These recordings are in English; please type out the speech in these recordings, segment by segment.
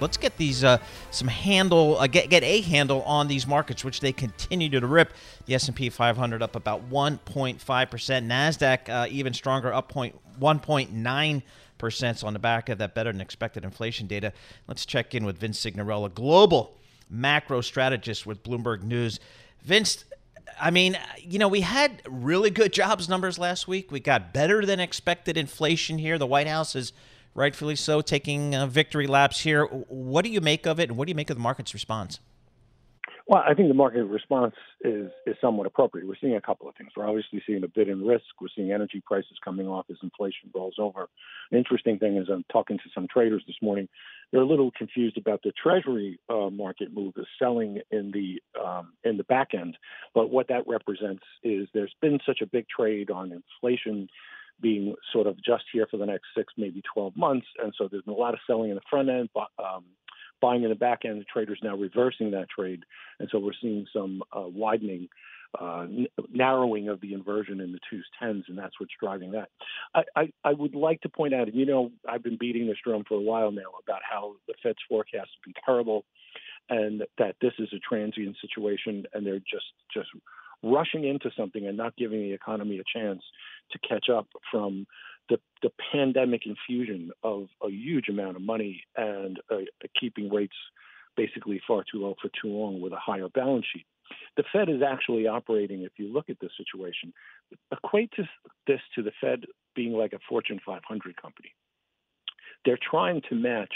Let's get these uh, some handle uh, get get a handle on these markets, which they continue to rip. The S and P 500 up about 1.5 percent. Nasdaq uh, even stronger, up point 1.9 percent on the back of that better than expected inflation data. Let's check in with Vince Cignarella, global macro strategist with Bloomberg News. Vince, I mean, you know, we had really good jobs numbers last week. We got better than expected inflation here. The White House is rightfully so, taking uh, victory laps here. What do you make of it, and what do you make of the market's response? Well, I think the market response is is somewhat appropriate. We're seeing a couple of things. We're obviously seeing a bid in risk. We're seeing energy prices coming off as inflation rolls over. An interesting thing is I'm talking to some traders this morning. They're a little confused about the Treasury uh, market move, the selling in the um, in the back end. But what that represents is there's been such a big trade on inflation being sort of just here for the next six, maybe 12 months. And so there's been a lot of selling in the front end, um, buying in the back end. The traders now reversing that trade. And so we're seeing some uh, widening, uh, n- narrowing of the inversion in the twos, tens, and that's what's driving that. I, I, I would like to point out, and you know, I've been beating this drum for a while now about how the Fed's forecast has been terrible and that this is a transient situation and they're just just rushing into something and not giving the economy a chance to catch up from the, the pandemic infusion of a huge amount of money and uh, keeping rates basically far too low for too long with a higher balance sheet. The Fed is actually operating, if you look at this situation, equate this to the Fed being like a Fortune 500 company. They're trying to match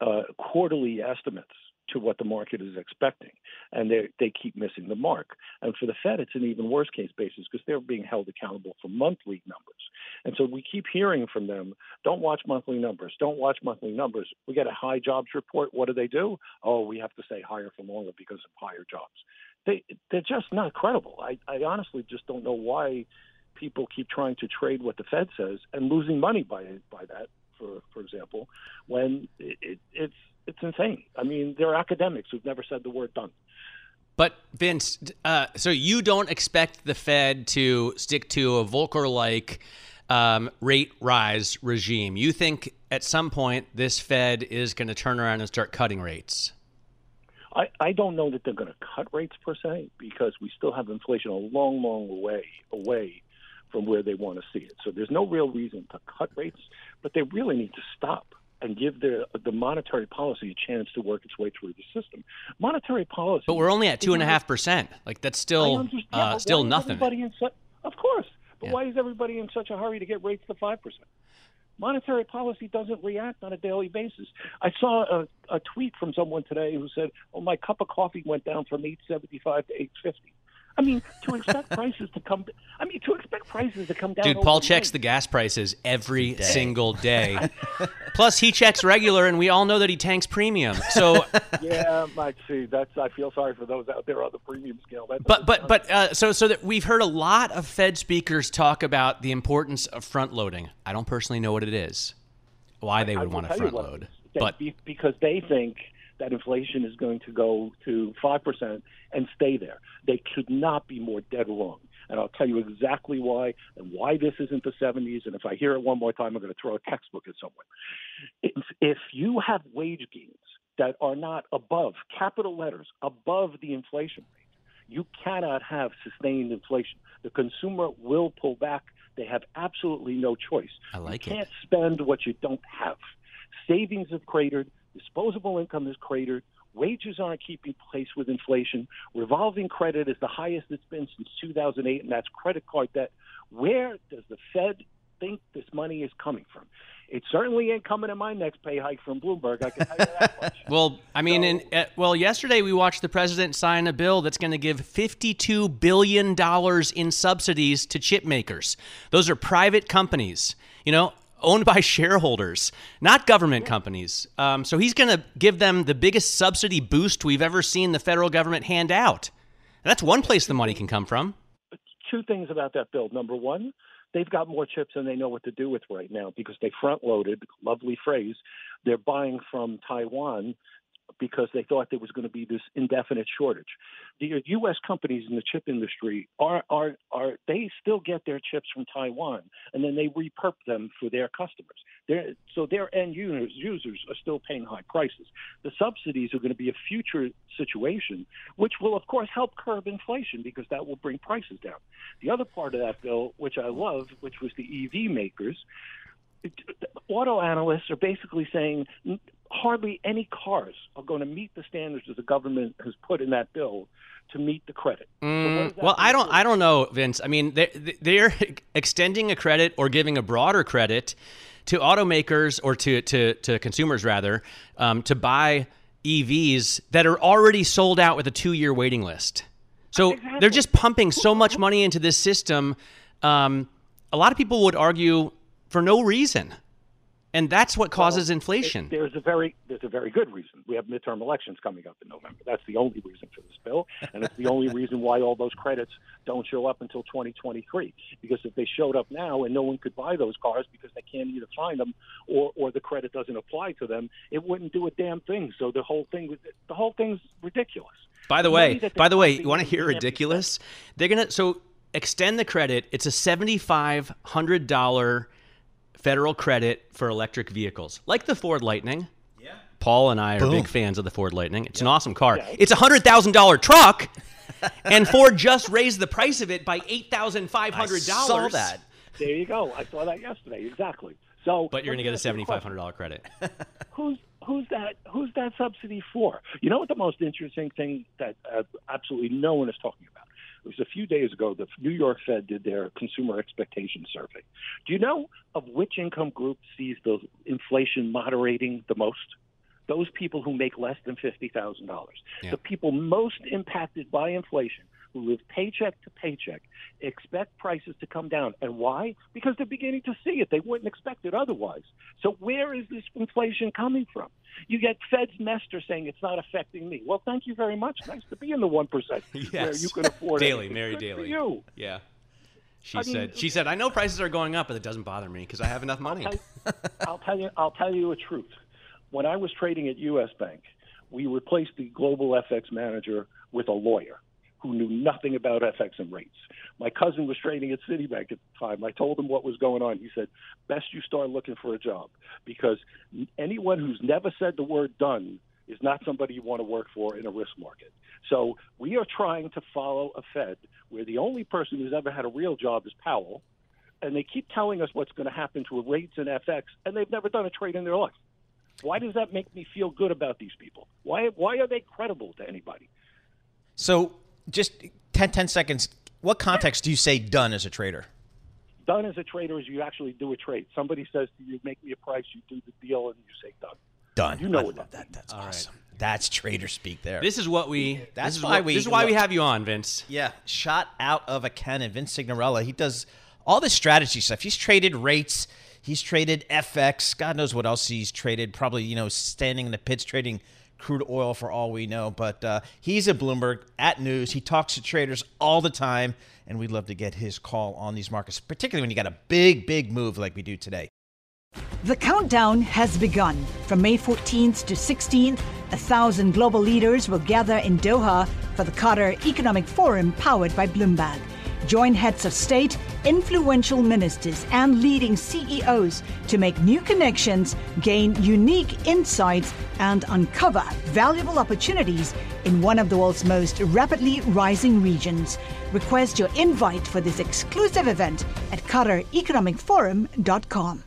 uh, quarterly estimates to what the market is expecting, and they they keep missing the mark. And for the Fed, it's an even worse case basis because they're being held accountable for monthly numbers. And so we keep hearing from them, "Don't watch monthly numbers. Don't watch monthly numbers." We get a high jobs report. What do they do? Oh, we have to say higher for longer because of higher jobs. They they're just not credible. I, I honestly just don't know why people keep trying to trade what the Fed says and losing money by by that. For for example, when it, it, it's it's insane. I mean, there are academics who've never said the word done. But Vince, uh, so you don't expect the Fed to stick to a Volcker-like um, rate rise regime. You think at some point this Fed is going to turn around and start cutting rates. I, I don't know that they're going to cut rates per se because we still have inflation a long, long way away from where they want to see it. So there's no real reason to cut rates, but they really need to stop and give the the monetary policy a chance to work its way through the system. Monetary policy. But we're only at two and a half percent. Like that's still uh, still nothing. Su- of course, but yeah. why is everybody in such a hurry to get rates to five percent? Monetary policy doesn't react on a daily basis. I saw a, a tweet from someone today who said, "Oh, my cup of coffee went down from eight seventy five to eight fifty. I mean, to expect prices to come. I mean, to expect prices to come down. Dude, Paul checks the gas prices every day. single day. Plus, he checks regular, and we all know that he tanks premium. So yeah, Mike. See, that's. I feel sorry for those out there on the premium scale. That but but but uh, so so that we've heard a lot of Fed speakers talk about the importance of front loading. I don't personally know what it is, why they would want to front load, but because they think that inflation is going to go to 5% and stay there. They could not be more dead wrong. And I'll tell you exactly why and why this isn't the 70s. And if I hear it one more time, I'm going to throw a textbook at someone. If, if you have wage gains that are not above, capital letters, above the inflation rate, you cannot have sustained inflation. The consumer will pull back. They have absolutely no choice. I like you can't it. spend what you don't have. Savings have cratered. Disposable income is cratered. Wages aren't keeping pace with inflation. Revolving credit is the highest it's been since 2008, and that's credit card debt, Where does the Fed think this money is coming from? It certainly ain't coming in my next pay hike from Bloomberg. I can tell you that much. well, I mean, so, in, uh, well, yesterday we watched the president sign a bill that's going to give fifty-two billion dollars in subsidies to chip makers. Those are private companies. You know, owned by shareholders, not government companies. Um, so he's going to give them the biggest subsidy boost we've ever seen the federal government hand out. And that's one place the money can come from. Two things about that bill. Number one, they've got more chips than they know what to do with right now because they front loaded, lovely phrase. They're buying from Taiwan because they thought there was going to be this indefinite shortage. The U.S. companies in the chip industry are are are they still get their chips from Taiwan and then they repurp them for their customers. They're, so their end users users are still paying high prices. The subsidies are going to be a future situation, which will of course help curb inflation because that will bring prices down. The other part of that bill, which I love, which was the EV makers auto analysts are basically saying hardly any cars are going to meet the standards that the government has put in that bill to meet the credit. Mm, so well, I don't, I don't know, Vince. I mean, they're, they're extending a credit or giving a broader credit to automakers or to to, to consumers rather um, to buy EVs that are already sold out with a two year waiting list. So exactly. they're just pumping so much money into this system. Um, a lot of people would argue for no reason and that's what causes well, inflation. It, there's a very there's a very good reason. We have midterm elections coming up in November. That's the only reason for this bill, and it's the only reason why all those credits don't show up until 2023. Because if they showed up now and no one could buy those cars because they can't either find them or or the credit doesn't apply to them, it wouldn't do a damn thing. So the whole thing the whole thing's ridiculous. By the way, by the way, you want to hear ridiculous? They're gonna so extend the credit. It's a seventy five hundred dollar federal credit for electric vehicles, like the Ford Lightning. Yeah. Paul and I are Boom. big fans of the Ford Lightning. It's yeah. an awesome car. Yeah. It's a hundred thousand dollar truck, and Ford just raised the price of it by eight thousand five hundred dollars. Saw that. There you go. I saw that yesterday. Exactly. So, but you're going to get a seventy five hundred dollar credit. who's who's that? Who's that subsidy for? You know what the most interesting thing that uh, absolutely no one is talking about it was a few days ago. The New York Fed did their consumer expectation survey. Do you know of which income group sees the inflation moderating the most? Those people who make less than fifty thousand yeah. dollars. The people most impacted by inflation who live paycheck to paycheck expect prices to come down. And why? Because they're beginning to see it. They wouldn't expect it otherwise. So where is this inflation coming from? You get Fed's Mester saying it's not affecting me. Well, thank you very much. Nice to be in the one percent yes. where you can afford it. daily, anything. Mary Good Daly. you. Yeah. She I said. Mean, she said, "I know prices are going up, but it doesn't bother me because I have enough money." I'll tell, I'll tell you. I'll tell you a truth. When I was trading at U.S. Bank, we replaced the global FX manager with a lawyer who knew nothing about FX and rates. My cousin was trading at Citibank at the time. I told him what was going on. He said, "Best you start looking for a job because anyone who's never said the word done is not somebody you want to work for in a risk market." So we are trying to follow a Fed where the only person who's ever had a real job is Powell, and they keep telling us what's going to happen to rates and FX, and they've never done a trade in their life. Why does that make me feel good about these people? Why why are they credible to anybody? So just 10, 10 seconds. What context do you say done as a trader? Done as a trader is you actually do a trade. Somebody says to you, make me a price, you do the deal, and you say done. Done. You know I what that, that That's All awesome. Right. That's trader speak there. This is what we. That's this is why what, we. This is why we have you on, Vince. Yeah, shot out of a cannon. Vince Cignarella. He does all this strategy stuff. He's traded rates. He's traded FX. God knows what else he's traded. Probably you know standing in the pits trading crude oil for all we know. But uh, he's at Bloomberg at News. He talks to traders all the time, and we'd love to get his call on these markets, particularly when you got a big, big move like we do today. The countdown has begun. From May 14th to 16th, a thousand global leaders will gather in Doha for the Qatar Economic Forum powered by Bloomberg. Join heads of state, influential ministers, and leading CEOs to make new connections, gain unique insights, and uncover valuable opportunities in one of the world's most rapidly rising regions. Request your invite for this exclusive event at QatarEconomicForum.com.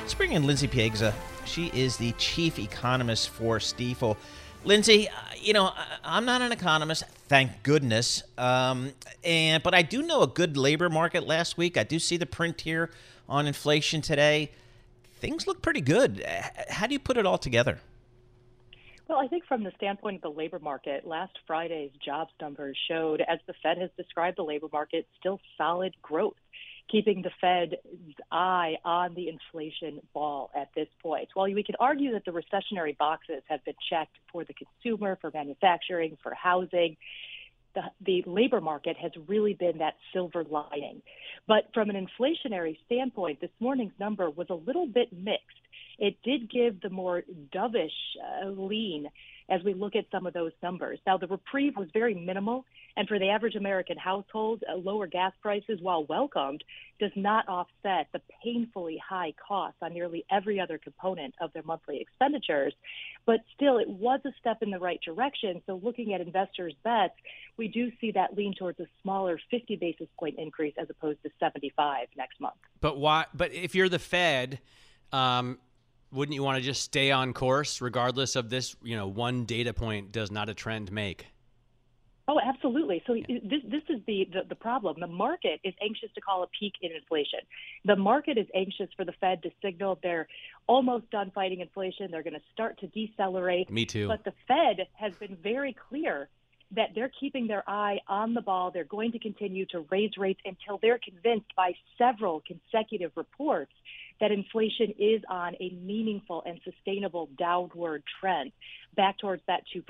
Let's bring in Lindsey Piegza. She is the chief economist for Stifel. Lindsey, uh, you know, I'm not an economist, thank goodness. Um, and but I do know a good labor market last week. I do see the print here on inflation today. Things look pretty good. How do you put it all together? Well, I think from the standpoint of the labor market, last Friday's jobs numbers showed, as the Fed has described the labor market, still solid growth keeping the Fed's eye on the inflation ball at this point. While we could argue that the recessionary boxes have been checked for the consumer, for manufacturing, for housing, the, the labor market has really been that silver lining. But from an inflationary standpoint, this morning's number was a little bit mixed. It did give the more dovish uh, lean as we look at some of those numbers. Now, the reprieve was very minimal, and for the average American household, uh, lower gas prices, while welcomed, does not offset the painfully high costs on nearly every other component of their monthly expenditures. But still, it was a step in the right direction. So, looking at investors' bets, we do see that lean towards a smaller 50 basis point increase as opposed to 75 next month. But why? But if you're the Fed, um, wouldn't you want to just stay on course regardless of this you know one data point does not a trend make Oh, absolutely. So this this is the, the, the problem. The market is anxious to call a peak in inflation. The market is anxious for the Fed to signal they're almost done fighting inflation. They're going to start to decelerate. Me too. But the Fed has been very clear that they're keeping their eye on the ball. They're going to continue to raise rates until they're convinced by several consecutive reports that inflation is on a meaningful and sustainable downward trend back towards that 2%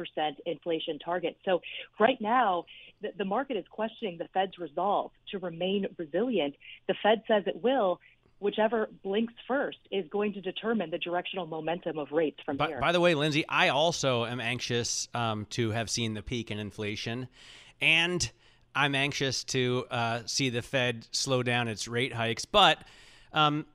inflation target. So right now, the, the market is questioning the Fed's resolve to remain resilient. The Fed says it will, whichever blinks first is going to determine the directional momentum of rates from by, here. By the way, Lindsey, I also am anxious um, to have seen the peak in inflation, and I'm anxious to uh, see the Fed slow down its rate hikes. But um,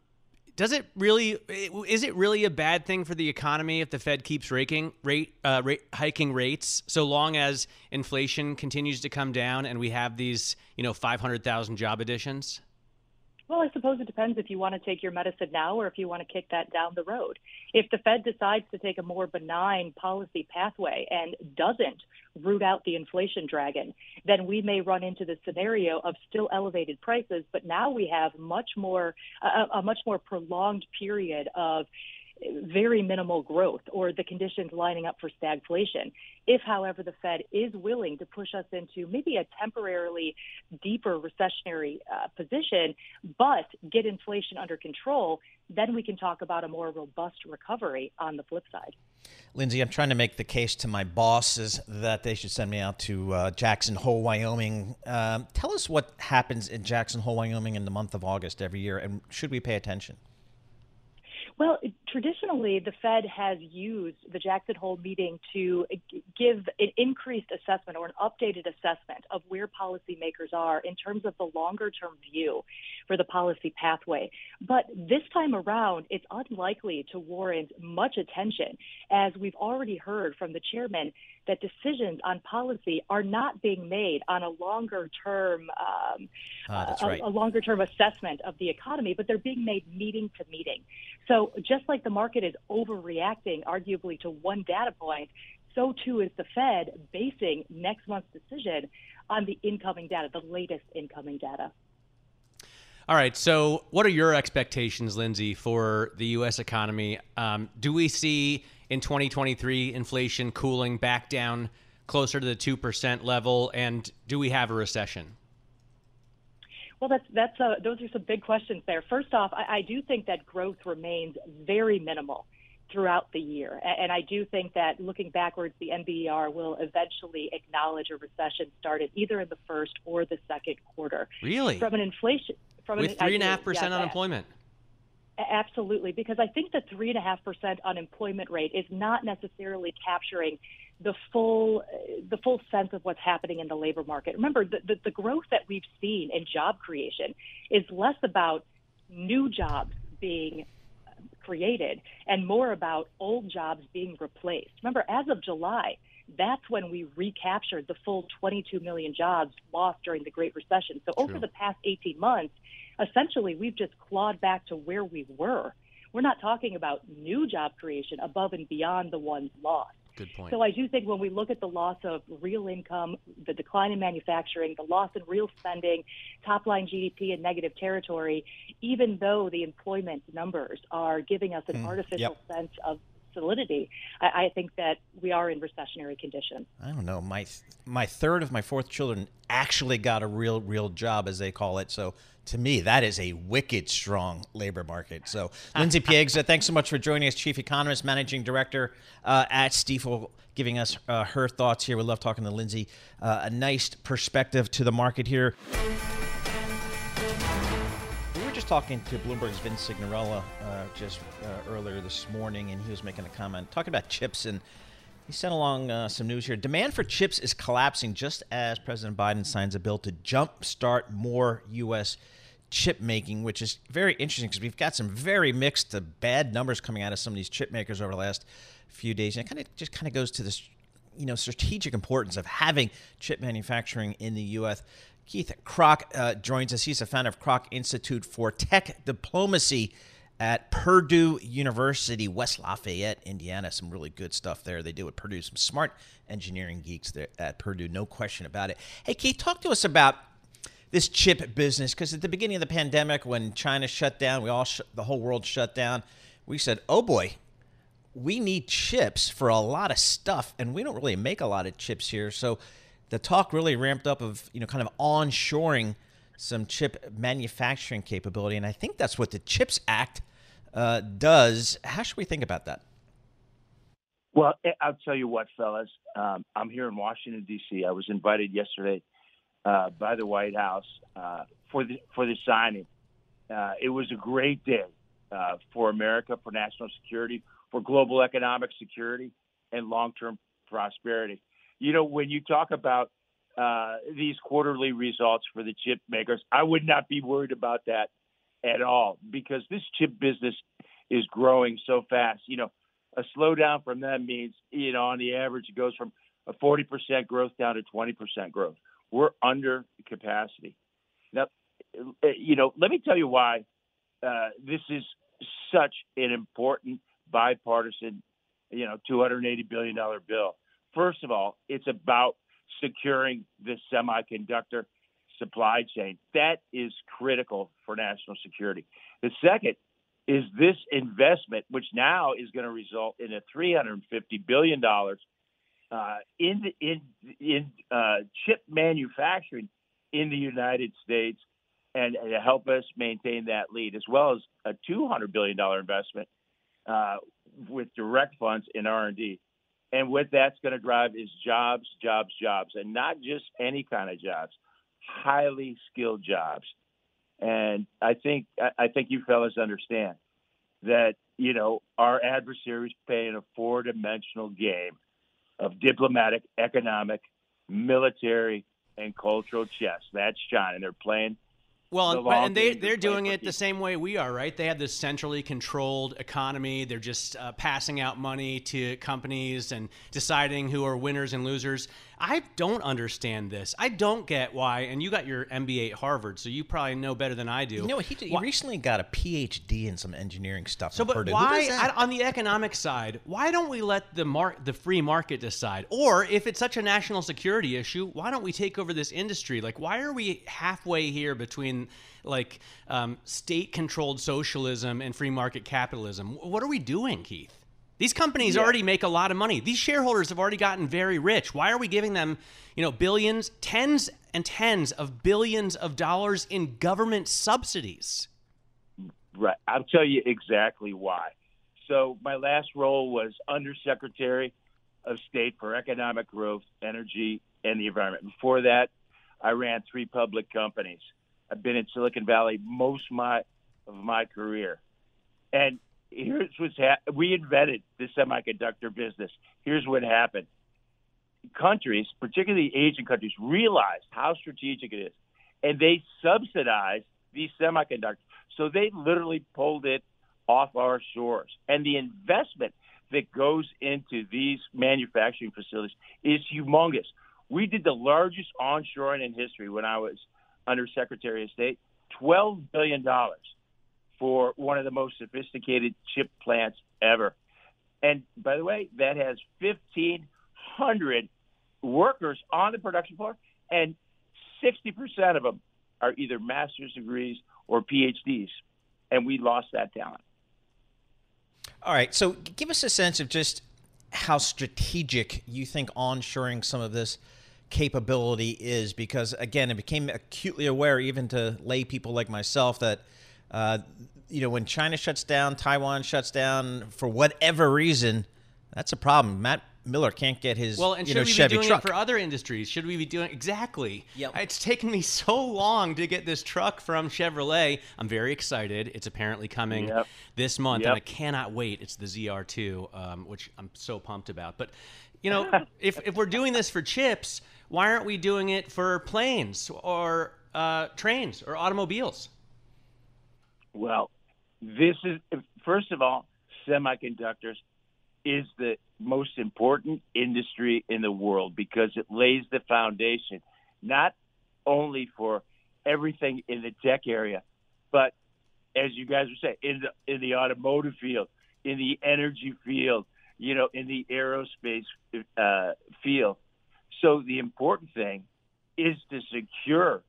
does it really? Is it really a bad thing for the economy if the Fed keeps raking rate, uh, rate hiking rates so long as inflation continues to come down and we have these you know 500,000 job additions? Well, I suppose it depends if you want to take your medicine now or if you want to kick that down the road. If the Fed decides to take a more benign policy pathway and doesn't root out the inflation dragon, then we may run into the scenario of still elevated prices, but now we have much more a, a much more prolonged period of very minimal growth or the conditions lining up for stagflation. If, however, the Fed is willing to push us into maybe a temporarily deeper recessionary uh, position, but get inflation under control, then we can talk about a more robust recovery on the flip side. Lindsey, I'm trying to make the case to my bosses that they should send me out to uh, Jackson Hole, Wyoming. Um, tell us what happens in Jackson Hole, Wyoming in the month of August every year, and should we pay attention? Well, traditionally, the Fed has used the Jackson Hole meeting to give an increased assessment or an updated assessment of where policymakers are in terms of the longer term view for the policy pathway. But this time around, it's unlikely to warrant much attention, as we've already heard from the chairman that decisions on policy are not being made on a longer term um, uh, a, right. a longer term assessment of the economy, but they're being made meeting to meeting. So just like the market is overreacting, arguably to one data point, so too is the Fed basing next month's decision on the incoming data, the latest incoming data. All right. So, what are your expectations, Lindsey, for the U.S. economy? Um, do we see in 2023 inflation cooling back down closer to the 2% level? And do we have a recession? Well, that's that's a, those are some big questions there. First off, I, I do think that growth remains very minimal throughout the year, and I do think that looking backwards, the NBER will eventually acknowledge a recession started either in the first or the second quarter. Really, from an inflation from with an, three and a half percent unemployment. Absolutely, because I think the three and a half percent unemployment rate is not necessarily capturing the full the full sense of what's happening in the labor market. Remember, the, the, the growth that we've seen in job creation is less about new jobs being created and more about old jobs being replaced. Remember, as of July, that's when we recaptured the full 22 million jobs lost during the Great Recession. So True. over the past 18 months, essentially we've just clawed back to where we were. We're not talking about new job creation above and beyond the ones lost. Good point. So I do think when we look at the loss of real income, the decline in manufacturing, the loss in real spending, top line GDP in negative territory, even though the employment numbers are giving us an mm, artificial yep. sense of solidity, I, I, think that we are in recessionary condition. I don't know. My my third of my fourth children actually got a real real job, as they call it. So to me, that is a wicked strong labor market. So Lindsey Piegza, thanks so much for joining us, Chief Economist, Managing Director uh, at Stifel, giving us uh, her thoughts here. We love talking to Lindsey. Uh, a nice perspective to the market here just talking to Bloomberg's Vince Cignarella uh, just uh, earlier this morning, and he was making a comment talking about chips, and he sent along uh, some news here. Demand for chips is collapsing just as President Biden signs a bill to jumpstart more U.S. chip making, which is very interesting because we've got some very mixed to bad numbers coming out of some of these chip makers over the last few days, and it kind of just kind of goes to this you know strategic importance of having chip manufacturing in the U.S. Keith Krach uh, joins us. He's the founder of Krach Institute for Tech Diplomacy at Purdue University, West Lafayette, Indiana. Some really good stuff there. They do at Purdue. Some smart engineering geeks there at Purdue, no question about it. Hey, Keith, talk to us about this chip business because at the beginning of the pandemic, when China shut down, we all sh- the whole world shut down. We said, "Oh boy, we need chips for a lot of stuff, and we don't really make a lot of chips here." So the talk really ramped up of you know kind of onshoring some chip manufacturing capability, and I think that's what the Chips Act uh, does. How should we think about that? Well, eh, I'll tell you what, fellas. Um, I'm here in Washington D.C. I was invited yesterday uh, by the White House uh, for the for the signing. Uh, it was a great day uh, for America, for national security, for global economic security, and long-term prosperity you know, when you talk about uh, these quarterly results for the chip makers, I would not be worried about that at all because this chip business is growing so fast. You know, a slowdown from them means, you know, on the average, it goes from a 40% growth down to 20% growth. We're under capacity. Now, uh, you know, let me tell you why uh, this is such an important bipartisan, you know, $280 billion bill. First of all, it's about securing the semiconductor supply chain. That is critical for national security. The second is this investment, which now is going to result in a $350 billion uh, in, in, in uh, chip manufacturing in the United States and, and, to help us maintain that lead, as well as a $200 billion investment uh, with direct funds in R&D. And what that's going to drive is jobs, jobs, jobs, and not just any kind of jobs, highly skilled jobs. And I think I think you fellas understand that you know our adversaries play in a four-dimensional game of diplomatic, economic, military, and cultural chess. That's China, and they're playing well, the and they they're doing it the same way we are, right? They have this centrally controlled economy. They're just uh, passing out money to companies and deciding who are winners and losers. I don't understand this. I don't get why. And you got your MBA at Harvard, so you probably know better than I do. You know, he, he recently got a PhD in some engineering stuff. So, but Purdue. why I, on the economic side? Why don't we let the mark, the free market decide? Or if it's such a national security issue, why don't we take over this industry? Like, why are we halfway here between like um, state-controlled socialism and free market capitalism? What are we doing, Keith? These companies yeah. already make a lot of money. These shareholders have already gotten very rich. Why are we giving them, you know, billions, tens and tens of billions of dollars in government subsidies? Right. I'll tell you exactly why. So my last role was Undersecretary of State for Economic Growth, Energy, and the Environment. Before that, I ran three public companies. I've been in Silicon Valley most of my of my career, and here's what's ha- we invented the semiconductor business. Here's what happened. Countries, particularly Asian countries, realized how strategic it is, and they subsidized these semiconductors. So they literally pulled it off our shores. And the investment that goes into these manufacturing facilities is humongous. We did the largest onshoring in history when I was under Secretary of State, $12 billion for one of the most sophisticated chip plants ever. And by the way, that has 1,500 workers on the production floor, and 60% of them are either master's degrees or PhDs. And we lost that talent. All right. So give us a sense of just how strategic you think onshoring some of this capability is because again it became acutely aware even to lay people like myself that uh, you know when china shuts down taiwan shuts down for whatever reason that's a problem matt miller can't get his well and you should know, we Chevy be doing truck. it for other industries should we be doing exactly Yep. it's taken me so long to get this truck from chevrolet i'm very excited it's apparently coming Yep. this month Yep. and i cannot wait it's the zr2 um, which i'm so pumped about but you know if, if we're doing this for chips why aren't we doing it for planes or uh, trains or automobiles Well, this is first of all, semiconductors is the most important industry in the world because it lays the foundation not only for everything in the tech area, but as you guys were saying, in the in the automotive field, in the energy field, you know, in the aerospace uh, field. So the important thing is to secure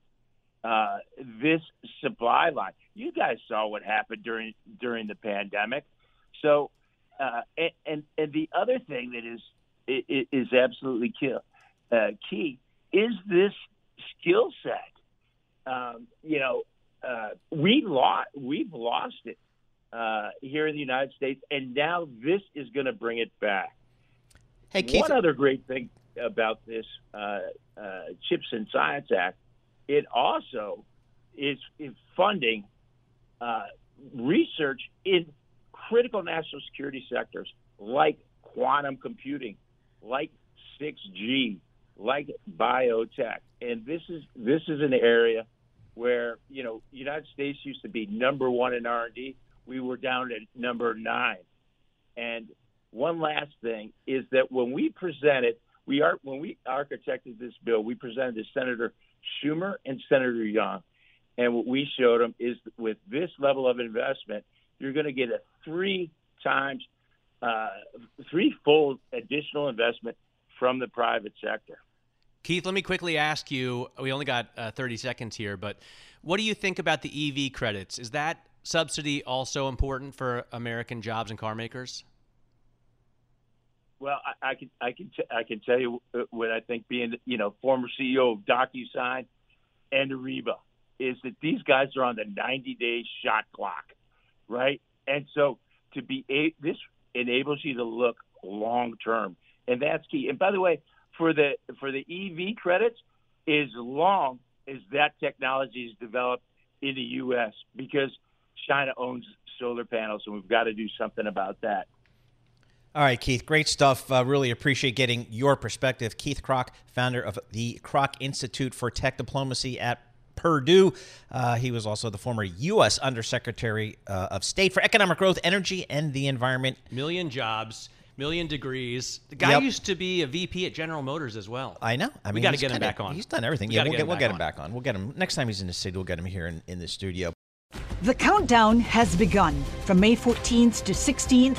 uh, this supply line. You guys saw what happened during during the pandemic. So, uh, and, and and the other thing that is is absolutely key, uh, key is this skill set. Um, you know, uh, we lost we've lost it uh, here in the United States, and now this is going to bring it back. hey keith One other great thing about this uh, uh, Chips and Science Act, it also is, funding uh, research in critical national security sectors like quantum computing, like 6G, like biotech, and this is this is an area where you know the United States used to be number one in R&D. We were down at number nine, and one last thing is that when we presented, we are when we architected this bill, we presented to Senator Schumer and Senator Young, and what we showed them is with this level of investment, you're going to get a three times, uh, threefold additional investment from the private sector. Keith, let me quickly ask you. We only got uh, 30 seconds here, but what do you think about the EV credits? Is that subsidy also important for American jobs and car makers? Well, I, I can I can t- I can tell you what I think. Being you know former CEO of DocuSign and Ariba, is that these guys are on the 90 day shot clock, right? And so to be a, this enables you to look long term, and that's key. And by the way, for the for the EV credits, as long as that technology is developed in the U.S. because China owns solar panels, and we've got to do something about that. All right, Keith, great stuff. Uh, really appreciate getting your perspective. Keith Krach, founder of the Krach Institute for Tech Diplomacy at Purdue. Uh, he was also the former U.S. Undersecretary uh, of State for Economic Growth, Energy, and the Environment. Million jobs, million degrees. The guy Yep. used to be a VP at General Motors as well. I know. I mean, gotta get him kinda- back on. He's done everything. We yeah, gotta we'll get get, him we'll back get him on. back on. We'll get him next time he's in the city. We'll get him here in, in the studio. The countdown has begun. From May 14th to 16th,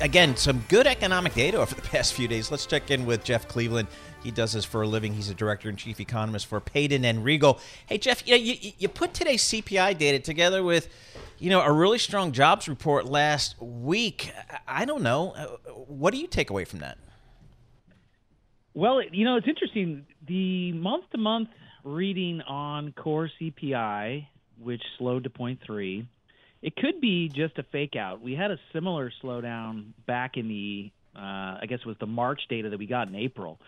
Again, some good economic data over the past few days. Let's check in with Jeff Cleveland. He does this for a living. He's a director and chief economist for Payden and Rygel. Hey, Jeff, you, know, you, you put today's CPI data together with, you know, a really strong jobs report last week. I don't know. Uh, What do you take away from that? Well, you know, it's interesting. The month to month reading on core CPI, which slowed to 0.3, it could be just a fake out. We had a similar slowdown back in the, uh, I guess it was the March data that we got in April.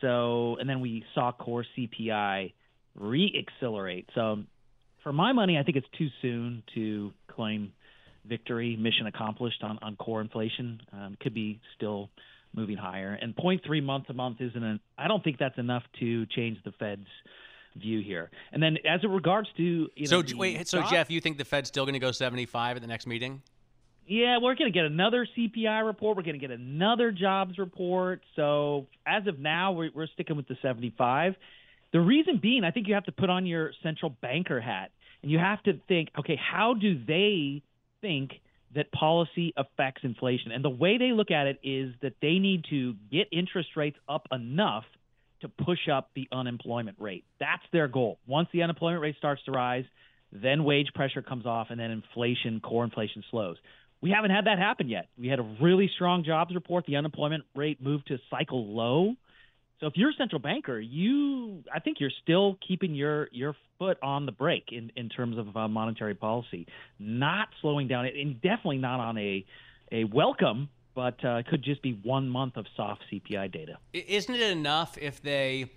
So, and then we saw core CPI re accelerate. So, for my money, I think it's too soon to claim victory, mission accomplished on, on core inflation. Um, could be still moving higher. And 0.3 month to month isn't. An, I don't think that's enough to change the Fed's view here. And then as it regards to you know, So wait, so job- Jeff, you think the Fed's still going to go 75 at the next meeting? Yeah, we're going to get another CPI report. We're going to get another jobs report. So as of now, we're, we're sticking with the 75. The reason being, I think you have to put on your central banker hat and you have to think, okay, how do they think that policy affects inflation? And the way they look at it is that they need to get interest rates up enough to push up the unemployment rate. That's their goal. Once the unemployment rate starts to rise, then wage pressure comes off and then inflation, core inflation slows. We haven't had that happen yet. We had a really strong jobs report. The unemployment rate moved to cycle low. So if you're a central banker, you I think you're still keeping your your foot on the brake in in terms of uh, monetary policy, not slowing down, and definitely not on a a welcome, but uh, it could just be one month of soft CPI data. Isn't it enough if they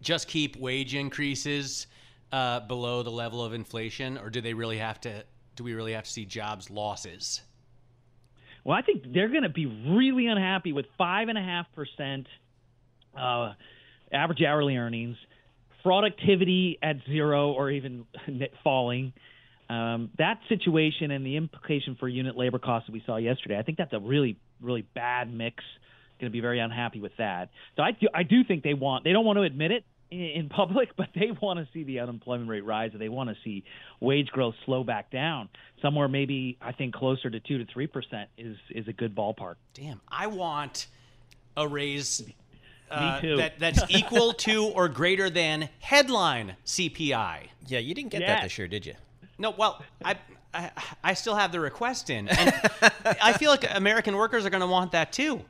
just keep wage increases uh, below the level of inflation, or do they really have to? Do we really have to see jobs losses? Well, I think they're going to be really unhappy with five and a half percent uh, average hourly earnings, productivity at zero or even falling. Um, that situation and the implication for unit labor costs that we saw yesterday, I think that's a really, really bad mix. Going to be very unhappy with that. So I do, I do think they want. They don't want to admit it in, in public, but they want to see the unemployment rate rise, and they want to see wage growth slow back down. Somewhere maybe I think closer to two to three percent is is a good ballpark. Damn, I want a raise uh, that that's equal to or greater than headline CPI. Yeah, you didn't get Yeah. that this year, did you? No, well, I, I I still have the request in, and I feel like American workers are going to want that too.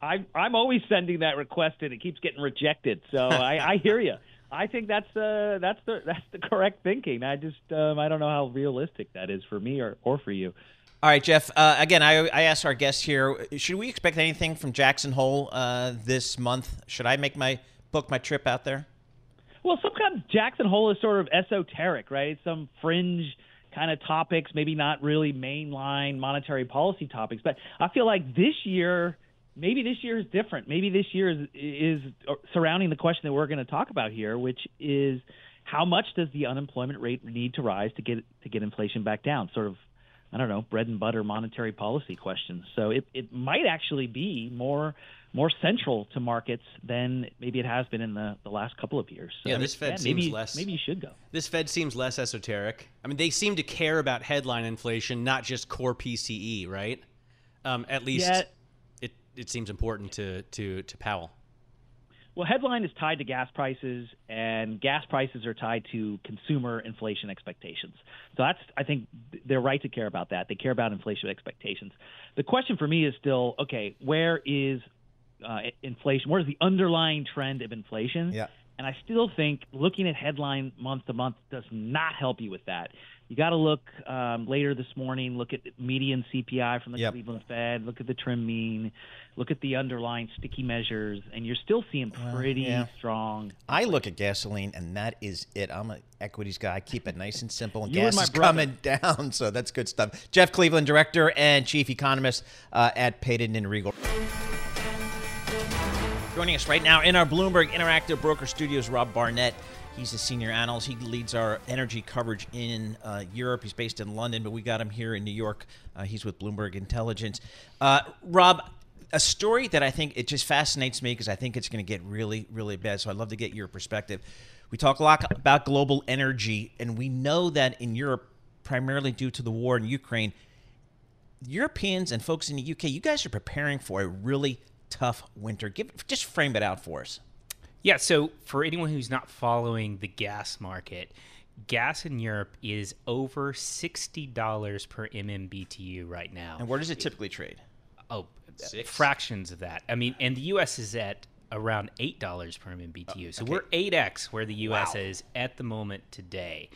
I, I'm always sending that request in. It keeps getting rejected. So I, I hear you. I think that's uh, that's the that's the correct thinking. I just um, I don't know how realistic that is for me or, or for you. All right, Jeff. Uh, again, I, I asked our guests here: Should we expect anything from Jackson Hole uh, this month? Should I make my book my trip out there? Well, sometimes Jackson Hole is sort of esoteric, right? Some fringe kind of topics, maybe not really mainline monetary policy topics. But I feel like this year, maybe this year is different. Maybe this year is is surrounding the question that we're going to talk about here, which is how much does the unemployment rate need to rise to get to get inflation back down? Sort of, I don't know, bread and butter monetary policy questions. So it it might actually be more more central to markets than maybe it has been in the, the last couple of years. So Yeah, this Fed maybe, seems less- Maybe you should go. This Fed seems less esoteric. I mean, they seem to care about headline inflation, not just core PCE, right? Um, at least Yeah. it it seems important to to to Powell. Well, headline is tied to gas prices, and gas prices are tied to consumer inflation expectations. So that's, I think, they're right to care about that. They care about inflation expectations. The question for me is still, okay, where is uh, inflation? What is the underlying trend of inflation? Yeah. And I still think looking at headline month to month does not help you with that. You got to look um, later this morning. Look at median CPI from the Yep. Cleveland Fed. Look at the trim mean. Look at the underlying sticky measures, and you're still seeing pretty yeah. strong. I look at gasoline, and that is it. I'm an equities guy. I keep it nice and simple, and You and gas my is brother. coming down, so that's good stuff. Jeff Cleveland, director and chief economist uh, at Payden and Rygel. Joining us right now in our Bloomberg Interactive Broker Studios, Rob Barnett. He's a senior analyst. He leads our energy coverage in uh, Europe. He's based in London, but we got him here in New York. Uh, he's with Bloomberg Intelligence. Uh, Rob, a story that I think it just fascinates me because I think it's going to get really, really bad. So I'd love to get your perspective. We talk a lot about global energy, and we know that in Europe, primarily due to the war in Ukraine, Europeans and folks in the UK, you guys are preparing for a really tough winter. Give just frame it out for us. Yeah, so for anyone who's not following the gas market, gas in Europe is over $60 per MMBTU right now. And where does it typically trade? Oh, Six? fractions of that. I mean, and the U.S. is at around eight dollars per MMBTU. Oh, so we're eight x where the U.S. is at the moment today.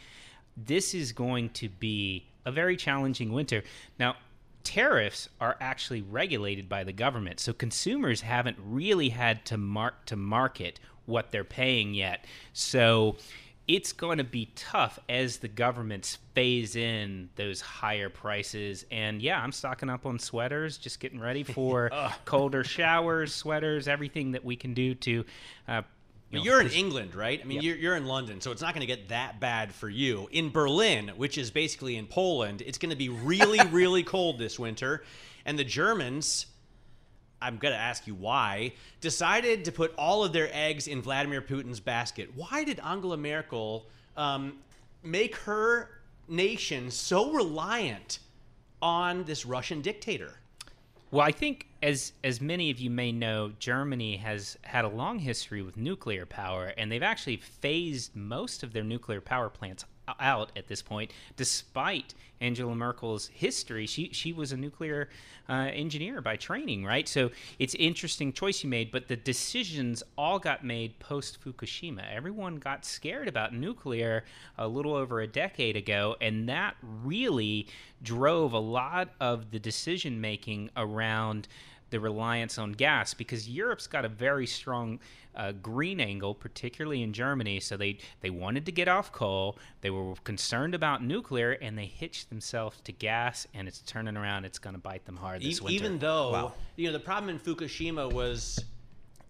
This is going to be a very challenging winter. Now, tariffs are actually regulated by the government, so consumers haven't really had to mark to market what they're paying yet. So it's going to be tough as the governments phase in those higher prices. And yeah, I'm stocking up on sweaters, just getting ready for colder showers, sweaters, everything that we can do to. Uh, but you're in England, right? I mean, you're, you're in London, so it's not going to get that bad for you. In Berlin, which is basically in Poland, it's going to be really, really cold this winter. And the Germans, I'm going to ask you why, decided to put all of their eggs in Vladimir Putin's basket. Why did Angela Merkel um, make her nation so reliant on this Russian dictator? Well, I think as as many of you may know, Germany has had a long history with nuclear power, and they've actually phased most of their nuclear power plants out at this point, despite Angela Merkel's history. She she was a nuclear uh, engineer by training, right? So it's interesting choice you made, but the decisions all got made post Fukushima. Everyone got scared about nuclear a little over a decade ago, and that really drove a lot of the decision making around the reliance on gas because Europe's got a very strong uh, green angle, particularly in Germany. So they they wanted to get off coal. They were concerned about nuclear, and they hitched themselves to gas. And it's turning around. It's going to bite them hard this e- winter. Even though Wow. you know the problem in Fukushima was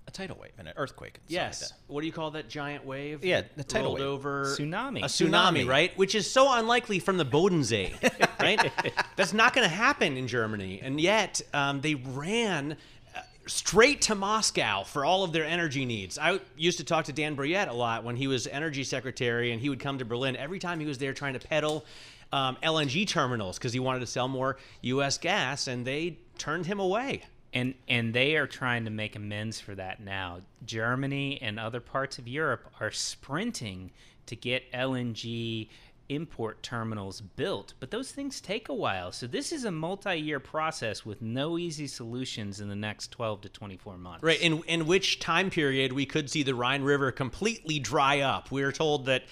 A tidal wave and an earthquake. and stuff yes, like that. what do you call that giant wave? Yeah, that the tidal wave. over Tsunami. a tsunami, Tsunami. right? Which is so unlikely from the Bodensee, right? That's not going to happen in Germany, and yet um, they ran. uh, Straight to Moscow for all of their energy needs. I used to talk to Dan Brouillette a lot when he was energy secretary, and he would come to Berlin every time he was there trying to peddle um, LNG terminals because he wanted to sell more U.S. gas, and they turned him away. And and they are trying to make amends for that now. Germany and other parts of Europe are sprinting to get LNG import terminals built, but those things take a while. So this is a multi-year process with no easy solutions in the next 12 to 24 months. Right, in in which time period we could see the Rhine River completely dry up. We are told that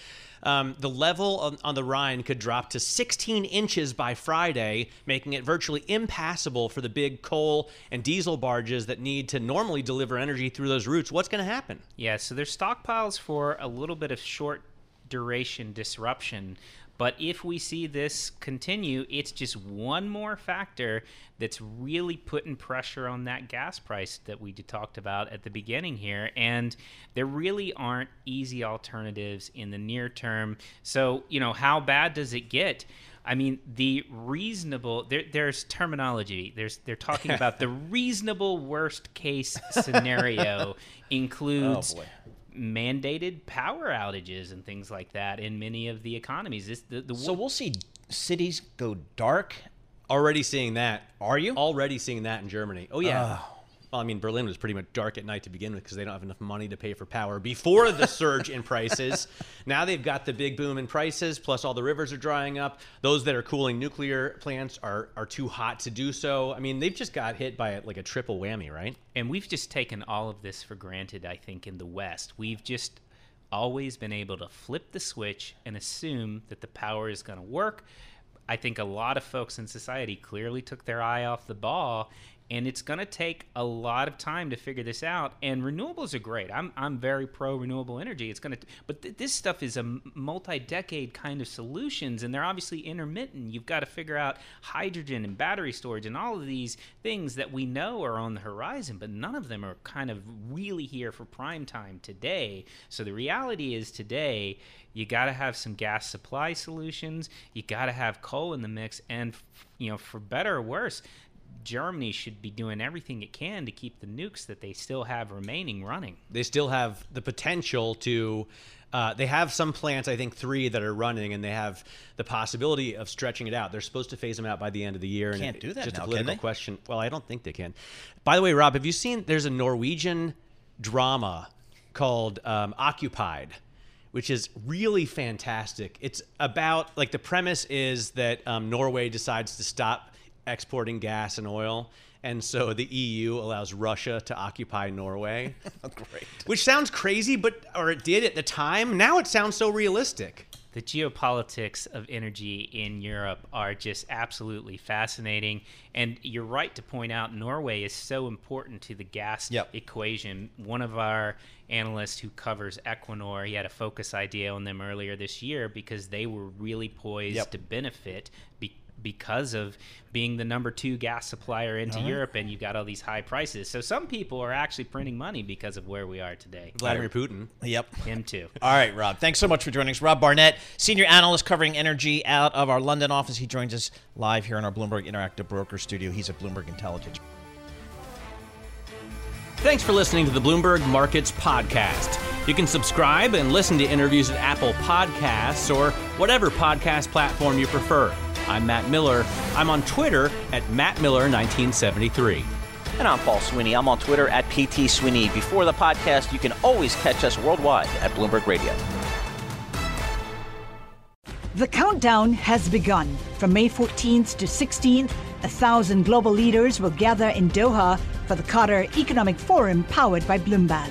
um, the level on, on the Rhine could drop to 16 inches by Friday, making it virtually impassable for the big coal and diesel barges that need to normally deliver energy through those routes. What's going to happen? Yeah, so there's stockpiles for a little bit of short duration disruption. But if we see this continue, it's just one more factor that's really putting pressure on that gas price that we talked about at the beginning here. And there really aren't easy alternatives in the near term. So, you know, how bad does it get? I mean, the reasonable there, there's terminology. There's they're talking about the reasonable worst case scenario oh, includes Oh. Mandated power outages and things like that in many of the economies. This the, the So we'll see cities go dark. Already seeing that. Are you? Already seeing that in Germany. Oh yeah. Well, I mean, Berlin was pretty much dark at night to begin with because they don't have enough money to pay for power before the surge in prices. Now they've got the big boom in prices, plus all the rivers are drying up. Those that are cooling nuclear plants are are too hot to do so. I mean, they've just got hit by like a triple whammy, right? and we've just taken all of this for granted i think in the west we've just always been able to flip the switch and assume that the power is going to work i think a lot of folks in society clearly took their eye off the ball and it's going to take a lot of time to figure this out and renewables are great. I'm, I'm very pro renewable energy. It's going to but th- this stuff is a multi-decade kind of solutions and they're obviously intermittent. You've got to figure out hydrogen and battery storage and all of these things that we know are on the horizon but none of them are kind of really here for prime time today. So the reality is today you got to have some gas supply solutions. You got to have coal in the mix and you know for better or worse Germany should be doing everything it can to keep the nukes that they still have remaining running. They still have the potential to. Uh, they have some plants, I think three that are running, and they have the possibility of stretching it out. They're supposed to phase them out by the end of the year. and Can't it- do that Just now, a can political they? question. Well, I don't think they can. By the way, Rob, have you seen? There's a Norwegian drama called um, Occupied, which is really fantastic. It's about like the premise is that um, Norway decides to stop exporting gas and oil. And so the EU allows Russia to occupy Norway. Great. Which sounds crazy, but or it did at the time. Now it sounds so realistic. the geopolitics of energy in Europe are just absolutely fascinating. And you're right to point out Norway is so important to the gas Yep. equation. One of our analysts who covers Equinor, he had a focus idea on them earlier this year because they were really poised Yep. to benefit be- because of being the number two gas supplier into Europe, and you've got all these high prices. So some people are actually printing money because of where we are today. Vladimir Putin. Yep. Him too. All right, Rob. Thanks so much for joining us. Rob Barnett, senior analyst covering energy out of our London office. He joins us live here in our Bloomberg Interactive Broker studio. He's at Bloomberg Intelligence. Thanks for listening to the Bloomberg Markets Podcast. You can subscribe and listen to interviews at Apple Podcasts or whatever podcast platform you prefer. I'm Matt Miller. I'm on Twitter at MattMiller1973. And I'm Paul Sweeney. I'm on Twitter at PT Sweeney. Before the podcast, you can always catch us worldwide at Bloomberg Radio. The countdown has begun. From May 14th to 16th, a thousand global leaders will gather in Doha for the Qatar Economic Forum powered by Bloomberg.